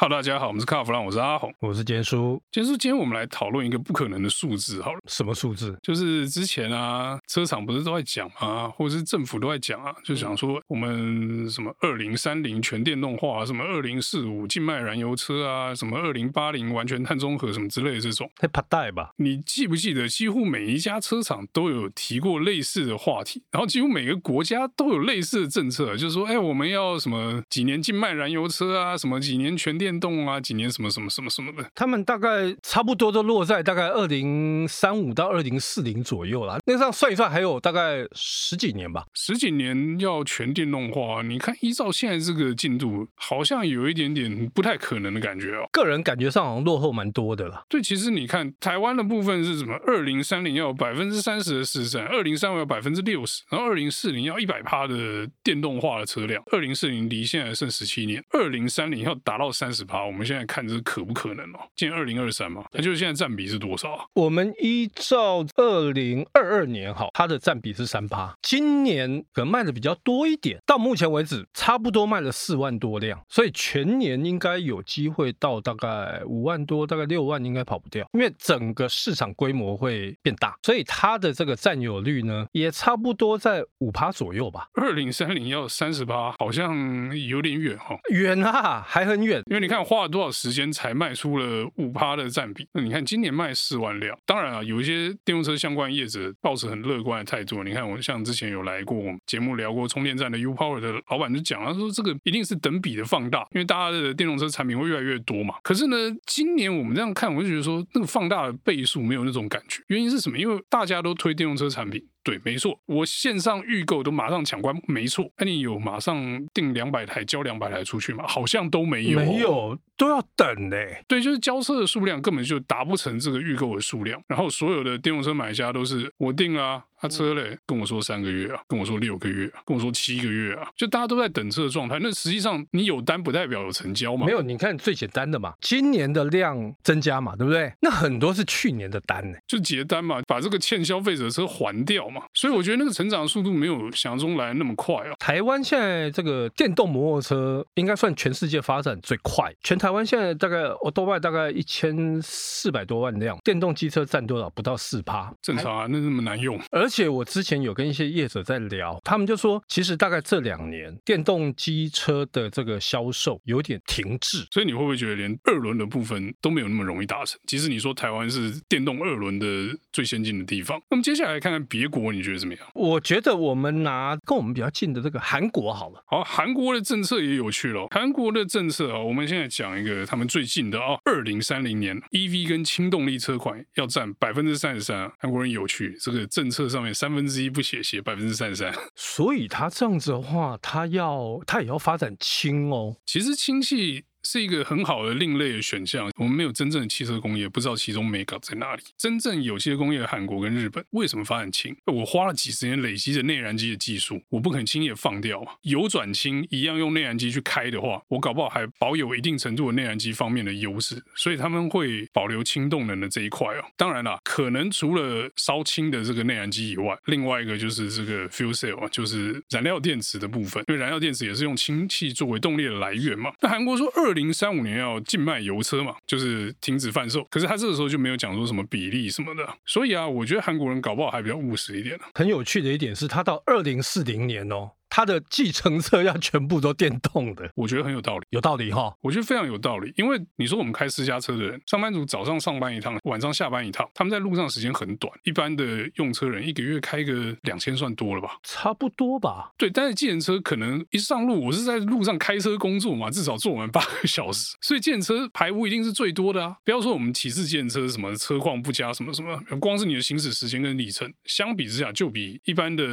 哈喽，大家好，我们是卡弗朗，我是阿红，我是坚叔。坚叔，今天我们来讨论一个不可能的数字，好了，什么数字？就是之前啊，车厂不是都在讲啊，或者是政府都在讲啊，就想说我们什么二零三零全电动化，什么二零四五禁卖燃油车啊，什么二零八零完全碳中和什么之类的这种，太怕带吧？你记不记得，几乎每一家车厂都有提过类似的话题，然后几乎每个国家都有类似的政策，就是说，哎，我们要什么几年禁卖燃油车啊，什么几年全电。电动啊，几年什么什么什么什么的，他们大概差不多都落在大概二零三五到二零四零左右啦。那这样算一算，还有大概十几年吧。十几年要全电动化，你看依照现在这个进度，好像有一点点不太可能的感觉哦。个人感觉上好像落后蛮多的啦。对，其实你看台湾的部分是什么？二零三零要有百分之三十的市占，二零三五要百分之六十，然后二零四零要一百趴的电动化的车辆。二零四零离现在剩十七年，二零三零要达到三十。我们现在看这是可不可能哦？今年二零二三嘛，那就是现在占比是多少啊？我们依照二零二二年哈，它的占比是三趴。今年可能卖的比较多一点，到目前为止差不多卖了四万多辆，所以全年应该有机会到大概五万多，大概六万应该跑不掉，因为整个市场规模会变大，所以它的这个占有率呢，也差不多在五趴左右吧。二零三零要三十趴，好像有点远哈、哦，远啊，还很远，因为你。看花了多少时间才卖出了五趴的占比？那你看今年卖四万辆，当然啊，有一些电动车相关业者抱持很乐观的态度。你看我像之前有来过我们节目聊过充电站的 U Power 的老板就讲，他说这个一定是等比的放大，因为大家的电动车产品会越来越多嘛。可是呢，今年我们这样看，我就觉得说那个放大的倍数没有那种感觉。原因是什么？因为大家都推电动车产品。对，没错，我线上预购都马上抢关，没错。那你有马上订两百台交两百台出去吗？好像都没有，没有，都要等嘞。对，就是交车的数量根本就达不成这个预购的数量，然后所有的电动车买家都是我订了啊。他车嘞，跟我说三个月啊，跟我说六个月啊，跟我说七个月啊，就大家都在等车的状态。那实际上你有单不代表有成交嘛？没有，你看最简单的嘛，今年的量增加嘛，对不对？那很多是去年的单呢，就结单嘛，把这个欠消费者的车还掉嘛。所以我觉得那个成长速度没有想象中来那么快啊。台湾现在这个电动摩托车应该算全世界发展最快，全台湾现在大概我都卖大概一千四百多万辆，电动机车占多少？不到四趴，正常啊，那那么难用，而。而且我之前有跟一些业者在聊，他们就说，其实大概这两年电动机车的这个销售有点停滞，所以你会不会觉得连二轮的部分都没有那么容易达成？其实你说台湾是电动二轮的最先进的地方，那么接下来看看别国，你觉得怎么样？我觉得我们拿跟我们比较近的这个韩国好了。好，韩国的政策也有趣了。韩国的政策啊，我们现在讲一个他们最近的啊，二零三零年 EV 跟轻动力车款要占百分之三十三。韩国人有趣，这个政策上面三分之一不。写写百分之三十三，所以他这样子的话，他要他也要发展氢哦。其实氢气。是一个很好的另类的选项。我们没有真正的汽车工业，不知道其中美感在哪里。真正有些工业韩国跟日本为什么发展氢？我花了几十年累积的内燃机的技术，我不肯轻易放掉啊。油转氢一样用内燃机去开的话，我搞不好还保有一定程度的内燃机方面的优势。所以他们会保留氢动能的这一块哦。当然啦，可能除了烧氢的这个内燃机以外，另外一个就是这个 fuel cell 啊，就是燃料电池的部分。因为燃料电池也是用氢气作为动力的来源嘛。那韩国说二。零零三五年要禁卖油车嘛，就是停止贩售。可是他这个时候就没有讲说什么比例什么的，所以啊，我觉得韩国人搞不好还比较务实一点。很有趣的一点是，他到二零四零年哦。它的计程车要全部都电动的，我觉得很有道理，有道理哈，我觉得非常有道理。因为你说我们开私家车的人，上班族早上上班一趟，晚上下班一趟，他们在路上时间很短，一般的用车人一个月开个两千算多了吧？差不多吧。对，但是计程车可能一上路，我是在路上开车工作嘛，至少坐满八个小时，所以计程车排污一定是最多的啊。不要说我们骑士计程车什么车况不佳什么什么，光是你的行驶时间跟里程，相比之下就比一般的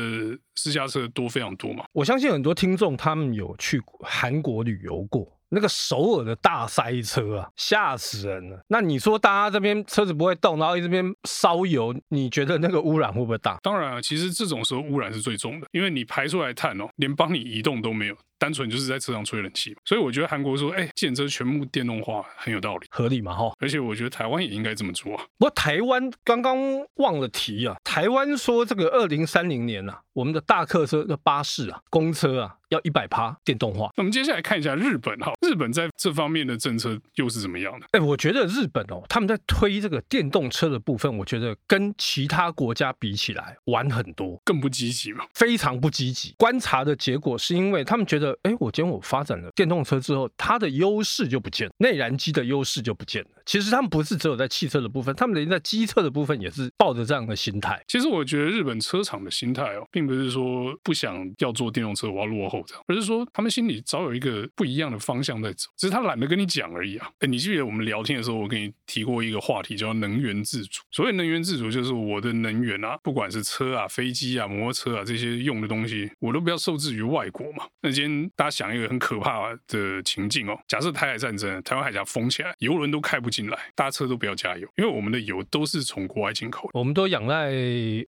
私家车多非常多嘛。我相信很多听。众他们有去韩国旅游过。那个首尔的大塞车啊，吓死人了。那你说大家这边车子不会动，然后这边烧油，你觉得那个污染会不会大？当然啊，其实这种时候污染是最重的，因为你排出来碳哦，连帮你移动都没有，单纯就是在车上吹冷气。所以我觉得韩国说，哎，计程车全部电动化很有道理，合理嘛，哈。而且我觉得台湾也应该这么做啊。不过台湾刚刚忘了提啊，台湾说这个二零三零年啊，我们的大客车、的巴士啊、公车啊。要一百趴电动化。那我们接下来看一下日本哈，日本在这方面的政策又是怎么样的？哎，我觉得日本哦，他们在推这个电动车的部分，我觉得跟其他国家比起来晚很多，更不积极嘛，非常不积极。观察的结果是因为他们觉得，哎，我今天我发展了电动车之后，它的优势就不见了，内燃机的优势就不见了。其实他们不是只有在汽车的部分，他们连在机车的部分也是抱着这样的心态。其实我觉得日本车厂的心态哦，并不是说不想要做电动车，我要落后这样，而是说。他们心里早有一个不一样的方向在走，只是他懒得跟你讲而已啊！哎，你记得我们聊天的时候，我跟你提过一个话题，叫能源自主。所谓能源自主，就是我的能源啊，不管是车啊、飞机啊、摩托车啊这些用的东西，我都不要受制于外国嘛。那今天大家想一个很可怕的情境哦，假设台海战争，台湾海峡封起来，油轮都开不进来，大家车都不要加油，因为我们的油都是从国外进口的，我们都仰赖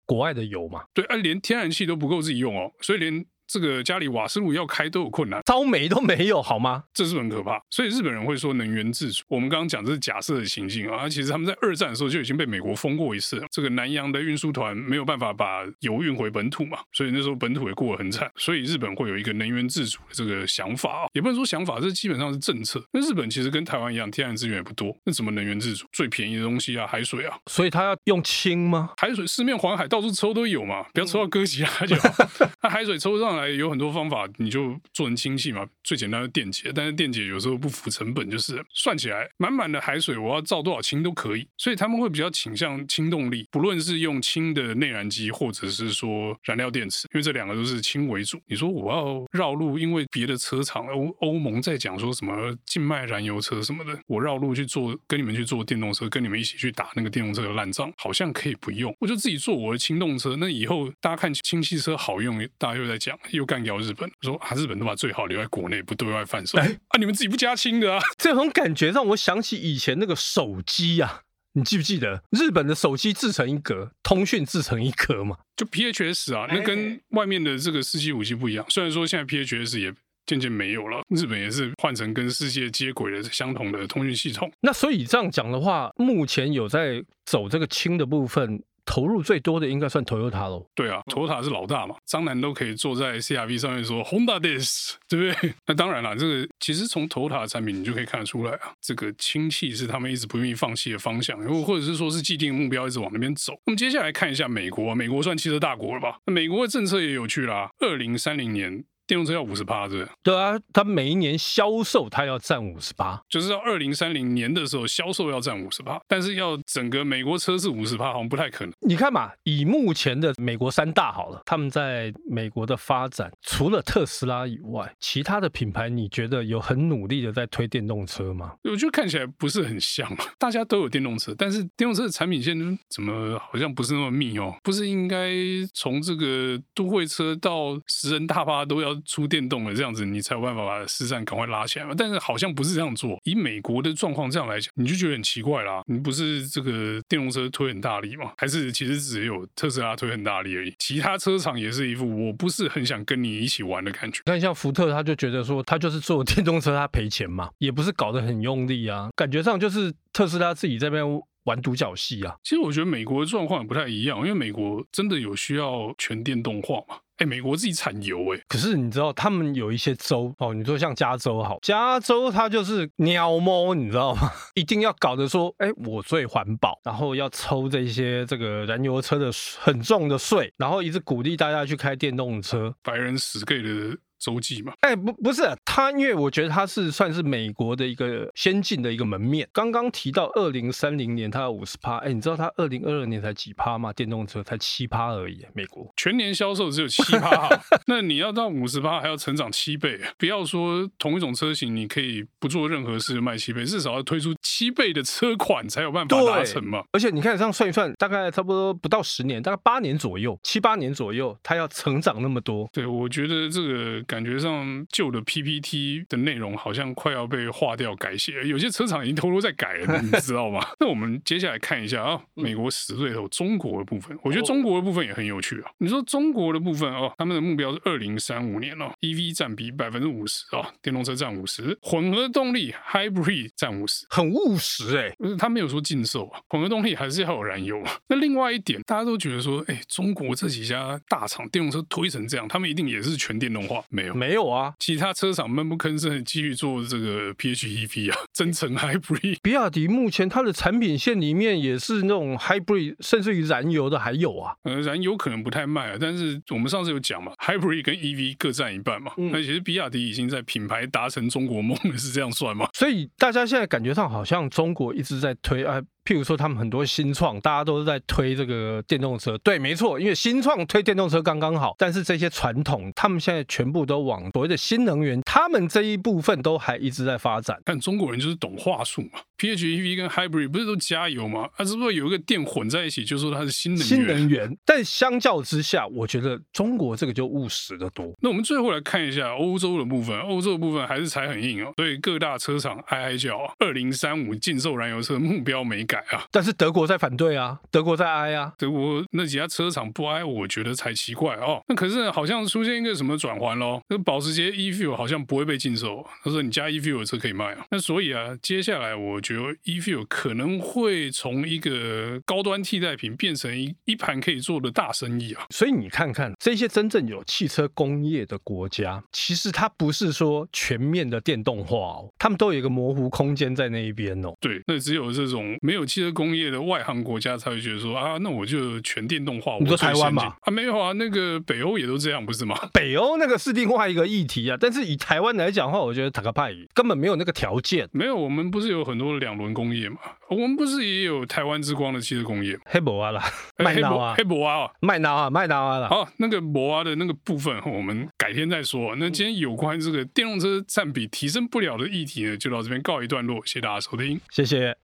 国外的油嘛。对，啊，连天然气都不够自己用哦，所以连。这个家里瓦斯炉要开都有困难，烧煤都没有，好吗？这是很可怕。所以日本人会说能源自主。我们刚刚讲这是假设的情境啊，其实他们在二战的时候就已经被美国封过一次。这个南洋的运输团没有办法把油运回本土嘛，所以那时候本土也过得很惨。所以日本会有一个能源自主的这个想法啊，也不能说想法，这基本上是政策。那日本其实跟台湾一样，天然资源也不多，那怎么能源自主？最便宜的东西啊，海水啊，所以他要用氢吗？海水四面环海，到处抽都有嘛，不要抽到哥吉拉就好。那海水抽上来有很多方法。你就做成氢气嘛，最简单的电解，但是电解有时候不符成本，就是算起来满满的海水，我要造多少氢都可以，所以他们会比较倾向氢动力，不论是用氢的内燃机，或者是说燃料电池，因为这两个都是氢为主。你说我要绕路，因为别的车厂欧欧盟在讲说什么禁卖燃油车什么的，我绕路去做，跟你们去做电动车，跟你们一起去打那个电动车的烂仗，好像可以不用，我就自己做我的氢动车。那以后大家看氢气车好用，大家又在讲，又干掉日本。说啊，日本都把最好留在国内，不对外贩售。哎啊，你们自己不加氢的啊？这种感觉让我想起以前那个手机啊，你记不记得日本的手机自成一格，通讯自成一格嘛？就 PHS 啊，那跟外面的这个四 G 五 G 不一样。虽然说现在 PHS 也渐渐没有了，日本也是换成跟世界接轨的相同的通讯系统。那所以这样讲的话，目前有在走这个氢的部分。投入最多的应该算 Toyota 喽。对啊，Toyota 是老大嘛，张楠都可以坐在 CRV 上面说 Honda this，对不对？那当然了，这个其实从 Toyota 的产品你就可以看得出来啊，这个氢气是他们一直不愿意放弃的方向，或或者是说是既定目标一直往那边走。那么接下来看一下美国，美国算汽车大国了吧？那美国的政策也有趣啦，二零三零年。电动车要五十趴，对对啊，它每一年销售它要占五十趴，就是到二零三零年的时候销售要占五十趴，但是要整个美国车是五十趴，好像不太可能。你看嘛，以目前的美国三大好了，他们在美国的发展，除了特斯拉以外，其他的品牌你觉得有很努力的在推电动车吗？我觉得看起来不是很像，大家都有电动车，但是电动车的产品线怎么好像不是那么密哦？不是应该从这个都会车到十人大巴都要？出电动了，这样子你才有办法把市占赶快拉起来嘛。但是好像不是这样做。以美国的状况这样来讲，你就觉得很奇怪啦。你不是这个电动车推很大力吗？还是其实只有特斯拉推很大力而已？其他车厂也是一副我不是很想跟你一起玩的感觉。但像福特，他就觉得说他就是做电动车，他赔钱嘛，也不是搞得很用力啊，感觉上就是特斯拉自己这边玩独角戏啊。其实我觉得美国的状况也不太一样，因为美国真的有需要全电动化嘛。哎，美国自己产油哎，可是你知道他们有一些州哦，你说像加州好，加州它就是鸟猫，你知道吗？一定要搞得说，哎，我最环保，然后要抽这些这个燃油车的很重的税，然后一直鼓励大家去开电动车，白人死 gay 的。洲际嘛，哎，不不是他，因为我觉得他是算是美国的一个先进的一个门面。刚刚提到二零三零年他有五十趴，哎，你知道他二零二二年才几趴吗？电动车才七趴而已，美国全年销售只有七趴，那你要到五十趴还要成长七倍，不要说同一种车型你可以不做任何事卖七倍，至少要推出七倍的车款才有办法达成嘛。而且你看这样算一算，大概差不多不到十年，大概八年左右，七八年左右，它要成长那么多。对，我觉得这个。感觉上旧的 PPT 的内容好像快要被划掉改写，有些车厂已经偷偷在改了，你知道吗？那我们接下来看一下啊，美国死对头中国的部分，我觉得中国的部分也很有趣啊。你说中国的部分哦，他们的目标是二零三五年哦，EV 占比百分之五十哦，电动车占五十，混合动力 Hybrid 占五十，很务实哎、欸。不是他没有说禁售啊，混合动力还是要有燃油啊。那另外一点，大家都觉得说，哎，中国这几家大厂电动车推成这样，他们一定也是全电动化？没有，没有啊。其他车厂闷不吭声继续做这个 PHEV 啊，增程 Hybrid。比亚迪目前它的产品线里面也是那种 Hybrid，甚至于燃油的还有啊。呃，燃油可能不太卖啊，但是我们上次有讲嘛，Hybrid 跟 EV 各占一半嘛。嗯，那其实比亚迪已经在品牌达成中国梦了，是这样算吗？所以大家现在感觉上好像中国一直在推啊。譬如说，他们很多新创，大家都是在推这个电动车。对，没错，因为新创推电动车刚刚好。但是这些传统，他们现在全部都往所谓的新能源，他们这一部分都还一直在发展。但中国人就是懂话术嘛，PHEV 跟 Hybrid 不是都加油吗？啊，是不是有一个电混在一起，就说它是新能源？新能源。但相较之下，我觉得中国这个就务实的多。那我们最后来看一下欧洲的部分，欧洲的部分还是踩很硬哦，所以各大车厂哀哀叫啊，二零三五禁售燃油车目标没改啊。但是德国。在反对啊，德国在哀啊，德国那几家车厂不哀，我觉得才奇怪哦。那可是好像出现一个什么转换喽？那保时捷 e-fuel 好像不会被禁售，他说你加 e-fuel 的车可以卖啊。那所以啊，接下来我觉得 e-fuel 可能会从一个高端替代品变成一一盘可以做的大生意啊。所以你看看这些真正有汽车工业的国家，其实它不是说全面的电动化哦，他们都有一个模糊空间在那一边哦。对，那只有这种没有汽车工业的。外行国家才会觉得说啊，那我就全电动化。我说台湾嘛？啊，没有啊，那个北欧也都这样，不是吗？北欧那个是另外一个议题啊。但是以台湾来讲的话，我觉得塔克派根本没有那个条件。没有，我们不是有很多两轮工业嘛？我们不是也有台湾之光的汽车工业？黑博啊啦，麦脑啊，黑博啊，麦脑啊，麦脑啊啦。好，那个博啊的那个部分，我们改天再说。那今天有关这个电动车占比提升不了的议题呢，就到这边告一段落。谢谢大家收听，谢谢。